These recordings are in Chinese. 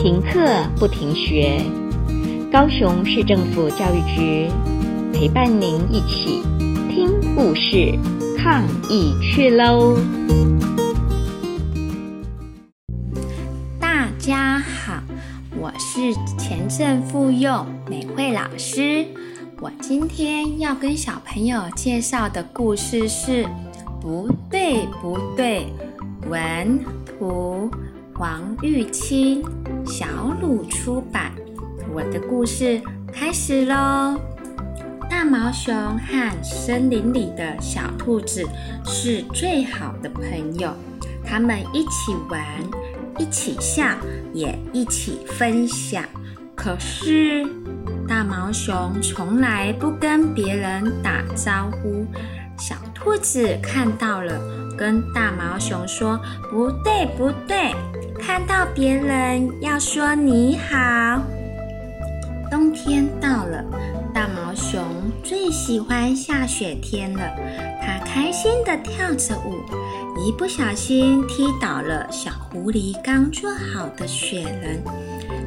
停课不停学，高雄市政府教育局陪伴您一起听故事、抗疫去喽！大家好，我是前镇附幼美惠老师。我今天要跟小朋友介绍的故事是《不对不对》，文图黄玉清。小鲁出版。我的故事开始喽。大毛熊和森林里的小兔子是最好的朋友，他们一起玩，一起笑，也一起分享。可是大毛熊从来不跟别人打招呼。小兔子看到了，跟大毛熊说：“不对，不对。”看到别人要说你好。冬天到了，大毛熊最喜欢下雪天了。它开心地跳着舞，一不小心踢倒了小狐狸刚做好的雪人。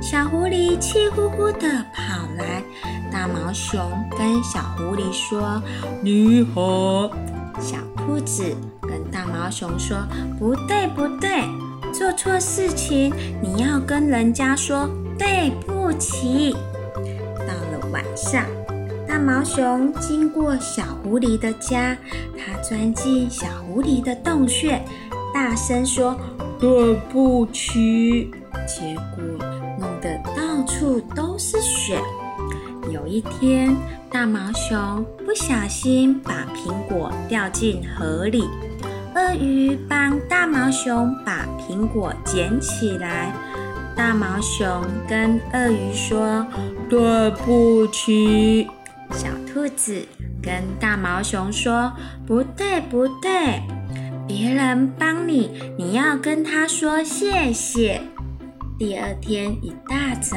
小狐狸气呼呼地跑来，大毛熊跟小狐狸说：“你好。”小兔子跟大毛熊说：“不对，不对。”做错事情，你要跟人家说对不起。到了晚上，大毛熊经过小狐狸的家，它钻进小狐狸的洞穴，大声说对不起，结果弄得到处都是雪。有一天，大毛熊不小心把苹果掉进河里。鳄鱼帮大毛熊把苹果捡起来，大毛熊跟鳄鱼说：“对不起。”小兔子跟大毛熊说：“不对，不对，别人帮你，你要跟他说谢谢。”第二天一大早，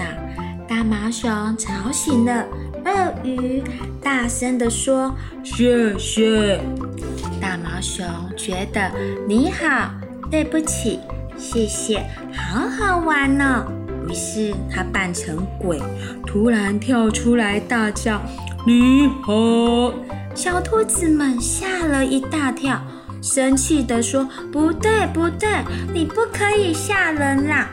大毛熊吵醒了鳄鱼，大声地说：“谢谢。”熊觉得你好，对不起，谢谢，好好玩呢。于是他扮成鬼，突然跳出来大叫：“你好！”小兔子们吓了一大跳，生气地说：“不对，不对，你不可以吓人啦！”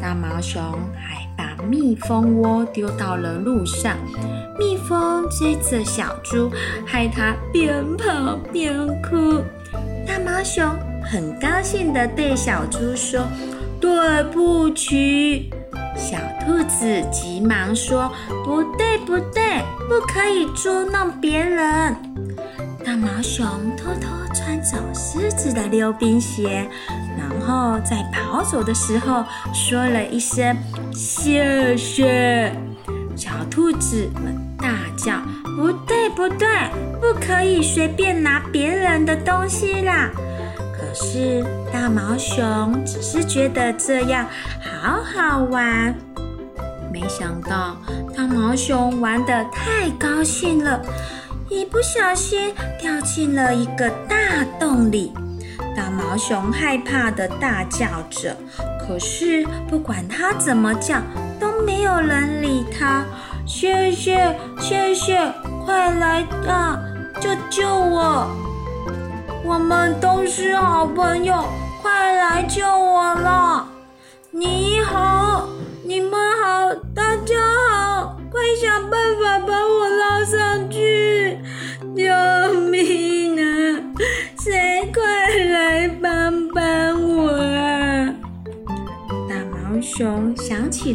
大毛熊还把蜜蜂窝丢到了路上。蜜蜂追着小猪，害它边跑边哭。大毛熊很高兴地对小猪说：“对不起。”小兔子急忙说：“不对，不对，不可以捉弄别人。”大毛熊偷偷穿走狮子的溜冰鞋，然后在跑走的时候说了一声：“谢谢。”小兔子们。大叫：“不对，不对，不可以随便拿别人的东西啦！”可是大毛熊只是觉得这样好好玩，没想到大毛熊玩得太高兴了，一不小心掉进了一个大洞里。大毛熊害怕地大叫着，可是不管他怎么叫，都没有人理他。谢谢，谢谢，快来啊！救救我！我们都是好朋友，快来救我了！你好，你们好，大家好，快想办法把我拉上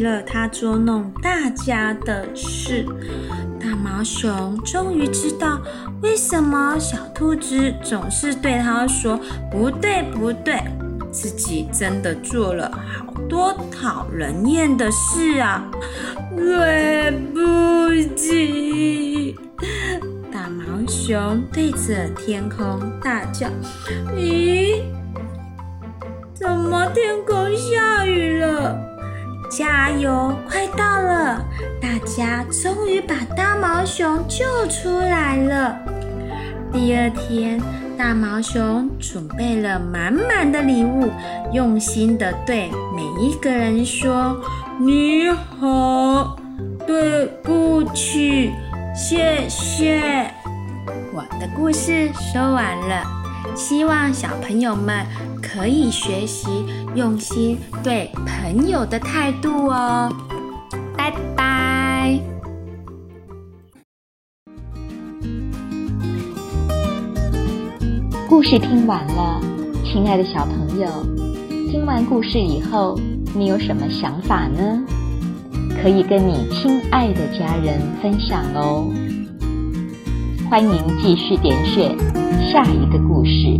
了他捉弄大家的事，大毛熊终于知道为什么小兔子总是对他说“不对，不对”，自己真的做了好多讨人厌的事啊！对不起，大毛熊对着天空大叫：“咦？”怎么天空下雨了？加油，快到了！大家终于把大毛熊救出来了。第二天，大毛熊准备了满满的礼物，用心的对每一个人说：“你好，对不起，谢谢。”我的故事说完了，希望小朋友们可以学习用心对朋友的态度哦。拜拜。故事听完了，亲爱的小朋友，听完故事以后，你有什么想法呢？可以跟你亲爱的家人分享哦。欢迎继续点选下一个故事。